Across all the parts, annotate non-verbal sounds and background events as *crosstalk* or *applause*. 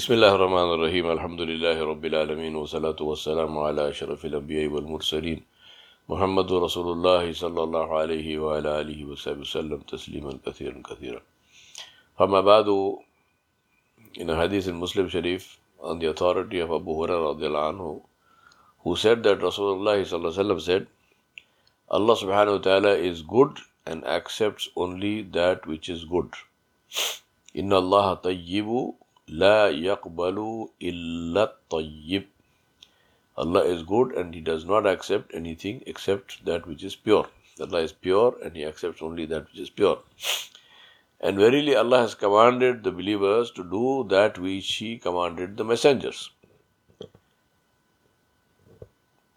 بسم الله الرحمن الرحيم الحمد لله رب العالمين والصلاة والسلام على أشرف الأنبياء والمرسلين محمد رسول الله صلى الله عليه وعلى آله وصحبه وسلم تسليما كثيرا كثيرا فما بعد إن حديث المسلم شريف on the authority of Abu Hurairah رضي الله عنه who said that رسول الله صلى الله عليه وسلم said Allah subhanahu wa is good and accepts only that which is good. إِنَّ اللَّهَ طَيِّبُ la yaqbalu illa tayyib. Allah is good and He does not accept anything except that which is pure. Allah is pure and He accepts only that which is pure. And verily Allah has commanded the believers to do that which He commanded the messengers.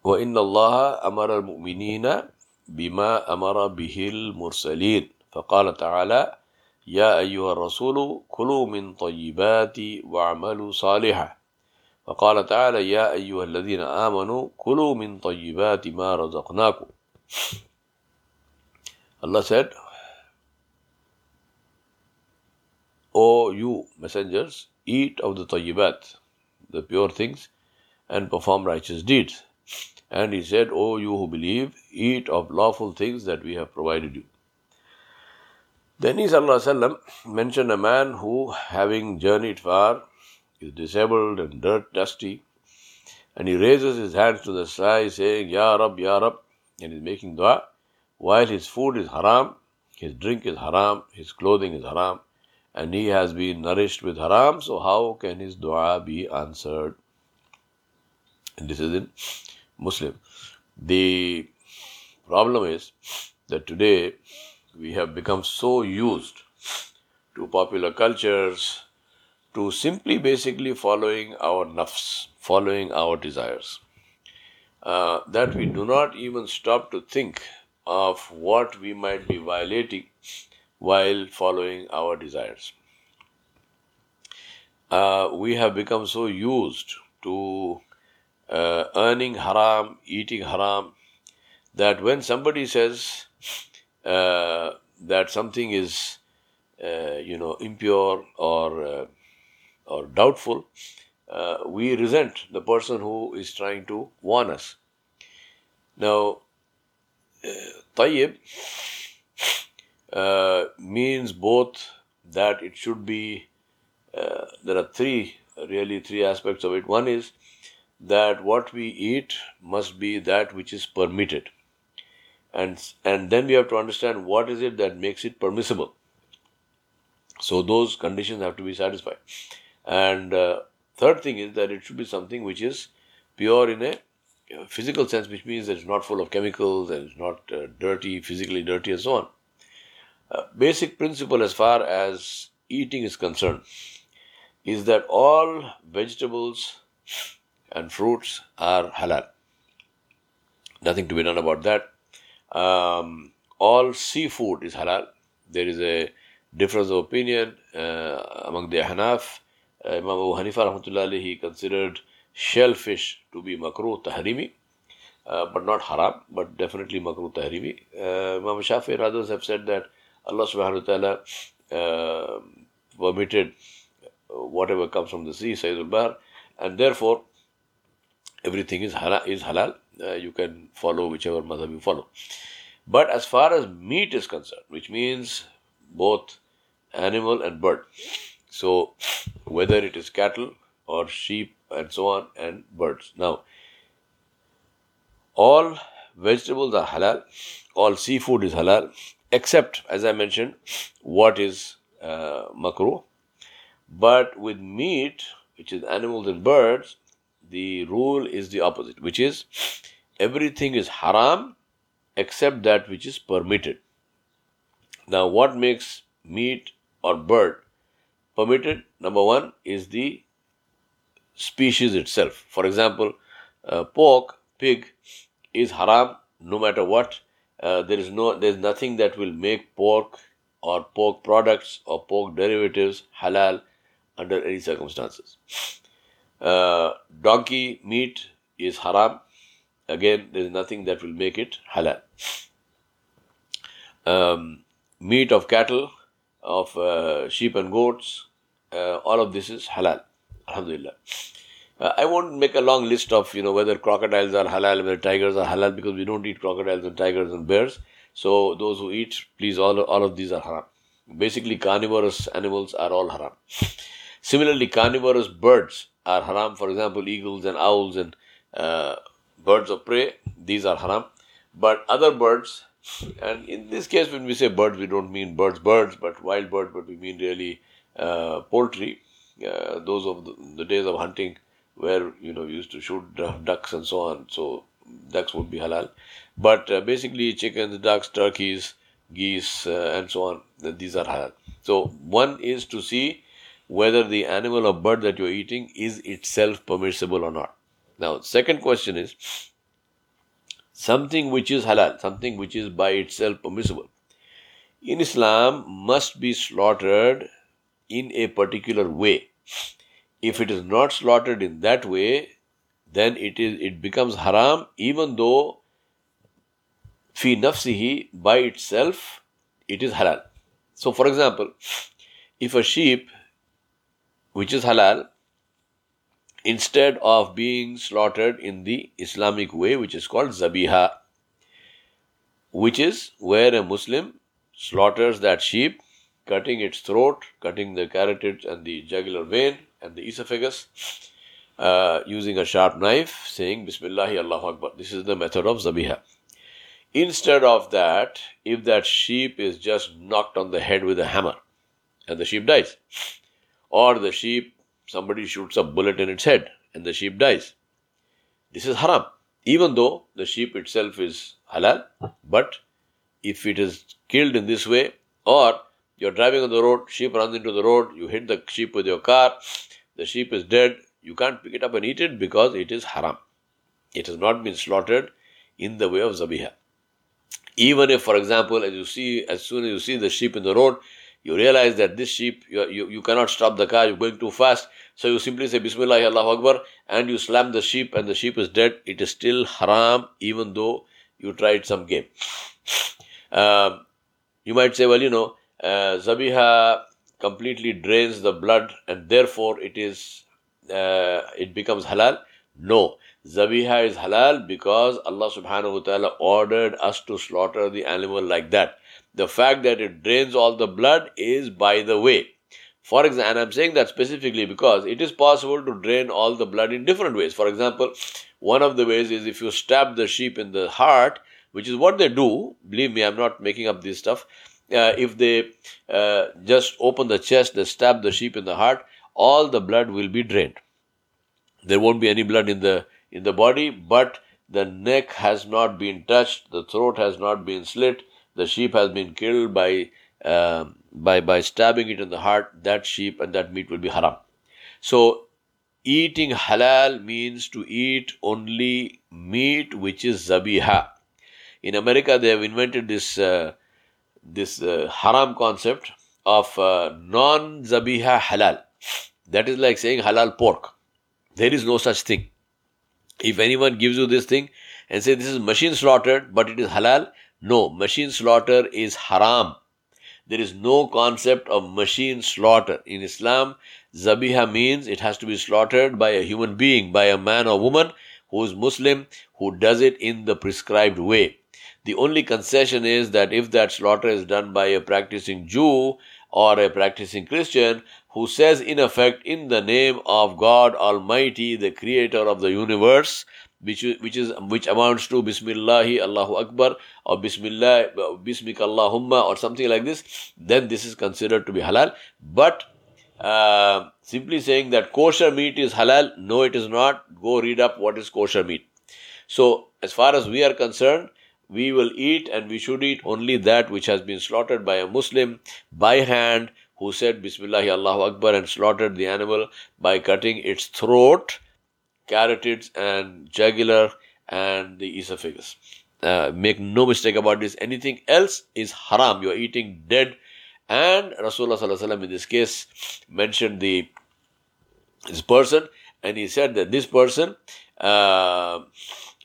وإن الله أمر المؤمنين بما أمر به المرسلين فقال تعالى يا أيها الرسول كلوا من طيبات واعملوا صالحا وقال تعالى يا أيها الذين آمنوا كلوا من طيبات ما رزقناكم Allah said O you messengers, eat of the tayyibat, the pure things, and perform righteous deeds. And he said, O you who believe, eat of lawful things that we have provided you. Then he وسلم, mentioned a man who, having journeyed far, is disabled and dirt dusty, and he raises his hands to the sky, saying, Ya Rab, Ya Rab, and is making dua, while his food is haram, his drink is haram, his clothing is haram, and he has been nourished with haram, so how can his dua be answered? And this is in Muslim. The problem is that today we have become so used to popular cultures to simply basically following our nafs, following our desires, uh, that we do not even stop to think of what we might be violating while following our desires. Uh, we have become so used to uh, earning haram, eating haram, that when somebody says uh, that something is, uh, you know, impure or uh, or doubtful, uh, we resent the person who is trying to warn us. Now, tayyib uh, means both that it should be, there are three, really three aspects of it. One is that what we eat must be that which is permitted. And, and then we have to understand what is it that makes it permissible. So those conditions have to be satisfied. And uh, third thing is that it should be something which is pure in a physical sense, which means that it's not full of chemicals and it's not uh, dirty, physically dirty, and so on basic principle as far as eating is concerned is that all vegetables and fruits are halal. Nothing to be done about that. Um, all seafood is halal. There is a difference of opinion uh, among the Hanaf. Uh, Imam Abu Hanifa rahmatullahi he considered shellfish to be makruh tahrimi, uh, but not haram, but definitely makruh tahrimi. Uh, Imam Shafi and others have said that Allah subhanahu wa ta'ala uh, permitted whatever comes from the sea, Saydul Bahr, and therefore everything is halal. Is halal. Uh, you can follow whichever madhab you follow. But as far as meat is concerned, which means both animal and bird, so whether it is cattle or sheep and so on and birds. Now, all vegetables are halal, all seafood is halal, except, as I mentioned, what is uh. But with meat, which is animals and birds, the rule is the opposite, which is everything is haram except that which is permitted. Now, what makes meat or bird permitted? Number one is the species itself. For example, uh, pork, pig, is haram no matter what uh, there is no there is nothing that will make pork or pork products or pork derivatives halal under any circumstances. Uh, donkey meat is haram. Again, there is nothing that will make it halal. Um, meat of cattle, of uh, sheep and goats, uh, all of this is halal. Alhamdulillah. Uh, I won't make a long list of you know whether crocodiles are halal, whether tigers are halal, because we don't eat crocodiles and tigers and bears. So those who eat, please, all all of these are haram. Basically, carnivorous animals are all haram. Similarly, carnivorous birds are haram. For example, eagles and owls and uh, birds of prey, these are haram. But other birds, and in this case, when we say birds, we don't mean birds, birds, but wild birds, but we mean really uh, poultry. Uh, those of the, the, days of hunting, where you know used to shoot ducks and so on. So ducks would be halal. But uh, basically, chickens, ducks, turkeys, geese, uh, and so on, these are halal. So one is to see whether the animal or bird that you're eating is itself permissible or not. Now, second question is something which is halal, something which is by itself permissible. In Islam, must be slaughtered in a particular way. If it is not slaughtered in that way, then it is it becomes haram, even though fi nafsihi by itself it is halal. So, for example, if a sheep which is halal instead of being slaughtered in the Islamic way, which is called zabiha, which is where a Muslim slaughters that sheep, cutting its throat, cutting the carotid and the jugular vein and the esophagus, uh, using a sharp knife, saying Bismillahi Allahu Akbar. This is the method of zabiha. Instead of that, if that sheep is just knocked on the head with a hammer and the sheep dies, or the sheep somebody shoots a bullet in its head and the sheep dies. This is haram, even though the sheep itself is halal. But if it is killed in this way, or you're driving on the road, sheep runs into the road, you hit the sheep with your car, the sheep is dead, you can't pick it up and eat it because it is haram. It has not been slaughtered in the way of zabiha. Even if, for example, as you see, as soon as you see the sheep in the road, you realize that this sheep, you, you, you cannot stop the car, you're going too fast. So you simply say Bismillah Allahu Akbar and you slam the sheep and the sheep is dead. It is still haram even though you tried some game. Uh, *coughs* you might say, well, you know, uh, Zabiha completely drains the blood and therefore it is uh, it becomes halal. No. Zabiha is halal because Allah subhanahu wa ta'ala ordered us to slaughter the animal like that. The fact that it drains all the blood is by the way. For example, and I'm saying that specifically because it is possible to drain all the blood in different ways. For example, one of the ways is if you stab the sheep in the heart, which is what they do. Believe me, I'm not making up this stuff. Uh, if they uh, just open the chest, they stab the sheep in the heart, all the blood will be drained. There won't be any blood in the in the body, but the neck has not been touched, the throat has not been slit, the sheep has been killed by uh, by by stabbing it in the heart, that sheep and that meat will be haram. So eating halal means to eat only meat which is zabiha. In America, they have invented this uh, this uh, haram concept of uh, non zabiha halal. That is like saying halal pork. There is no such thing. If anyone gives you this thing and say this is machine slaughtered, but it is halal, no, machine slaughter is haram. There is no concept of machine slaughter. In Islam, zabiha means it has to be slaughtered by a human being, by a man or woman who is Muslim, who does it in the prescribed way. The only concession is that if that slaughter is done by a practicing Jew or a practicing Christian who says, in effect, in the name of God Almighty, the creator of the universe, which which is which amounts to Bismillahi Allahu Akbar or Bismillah Bismik Allahumma or something like this, then this is considered to be halal. But uh, simply saying that kosher meat is halal, no, it is not. Go read up what is kosher meat. So, as far as we are concerned, we will eat and we should eat only that which has been slaughtered by a Muslim by hand who said Bismillah Allahu Akbar and slaughtered the animal by cutting its throat carotids and jugular and the esophagus. Uh, make no mistake about this. Anything else is haram. You are eating dead. And Rasulullah in this case mentioned the this person, and he said that this person uh,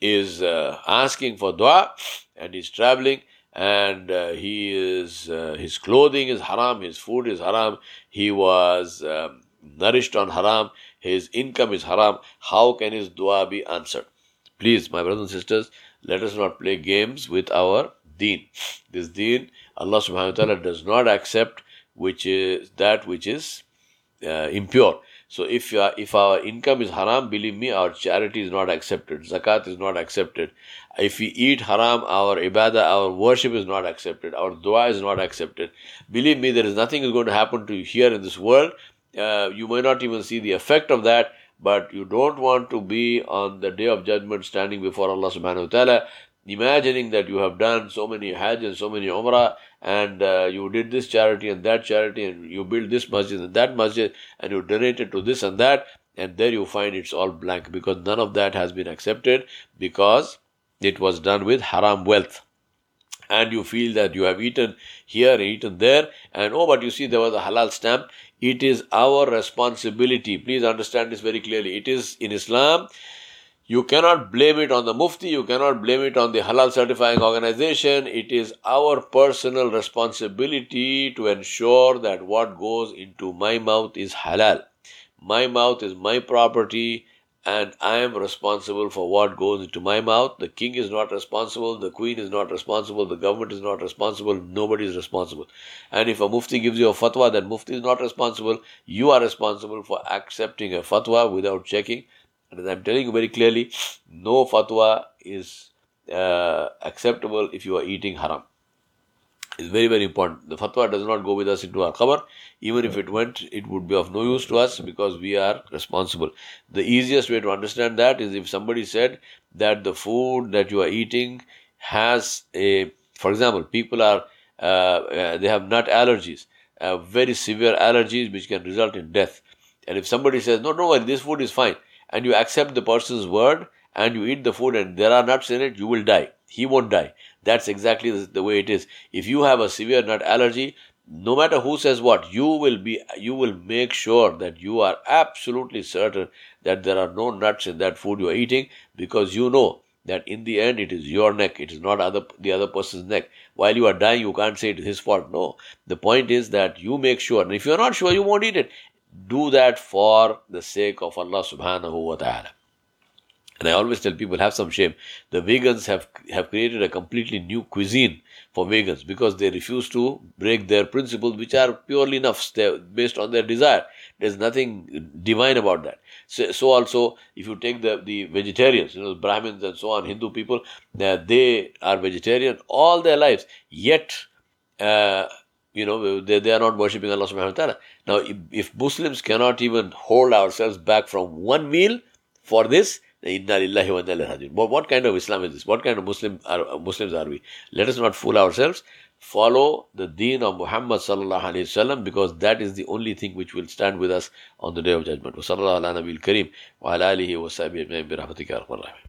is uh, asking for dua, and he's traveling, and uh, he is uh, his clothing is haram, his food is haram. He was um, nourished on haram his income is haram, how can his dua be answered? Please, my brothers and sisters, let us not play games with our deen. This deen, Allah subhanahu wa ta'ala does not accept which is that which is uh, impure. So if if our income is haram, believe me, our charity is not accepted. Zakat is not accepted. If we eat haram, our ibadah, our worship is not accepted. Our dua is not accepted. Believe me, there is nothing is going to happen to you here in this world. Uh, you may not even see the effect of that, but you don't want to be on the day of judgment standing before Allah subhanahu wa ta'ala imagining that you have done so many hajj and so many umrah and uh, you did this charity and that charity and you built this masjid and that masjid and you donated to this and that and there you find it's all blank because none of that has been accepted because it was done with haram wealth. And you feel that you have eaten here and eaten there and oh but you see there was a halal stamp it is our responsibility. Please understand this very clearly. It is in islam. You cannot blame it on the Mufti, you cannot blame it on the Halal certifying organization. It is our personal responsibility to ensure that what goes into my mouth is halal. My mouth is my property and I am responsible for what goes into my mouth. The king is not responsible, the queen is not responsible, the government is not responsible, nobody is responsible. And if a mufti gives you a fatwa, then mufti is not responsible. You are responsible for accepting a fatwa without checking and as I'm telling you very clearly, no fatwa is uh, acceptable if you are eating haram. It's very, very important. The fatwa does not go with us into our qabr. Even if it went, it would be of no use to us because we are responsible. The easiest way to understand that is if somebody said that the food that you are eating has a, for example, people are, uh, uh, they have nut allergies, uh, very severe allergies which can result in death. And if somebody says, no, no, this food is fine, and you accept the person's word and you eat the food and there are nuts in it, you will die. He won't die. That's exactly the way it is. If you have a severe nut allergy, no matter who says what, you will be, you will make sure that you are absolutely certain that there are no nuts in that food you are eating because you know that in the end it is your neck, it is not other the other person's neck. While you are dying, you can't say it is his fault. No. The point is that you make sure, and if you are not sure, you won't eat it do that for the sake of Allah subhanahu wa ta'ala. And I always tell people, have some shame. The vegans have, have created a completely new cuisine for vegans because they refuse to break their principles, which are purely enough based on their desire. There's nothing divine about that. So, so also, if you take the, the vegetarians, you know, Brahmins and so on, Hindu people, they are vegetarian all their lives, yet uh, you know, they, they are not worshipping Allah subhanahu wa ta'ala. Now, if, if, Muslims cannot even hold ourselves back from one meal for this, Inna lillahi wa inna But what kind of Islam is this? What kind of Muslim are, Muslims are we? Let us not fool ourselves. Follow the deen of Muhammad sallallahu alayhi wasallam because that is the only thing which will stand with us on the day of judgment.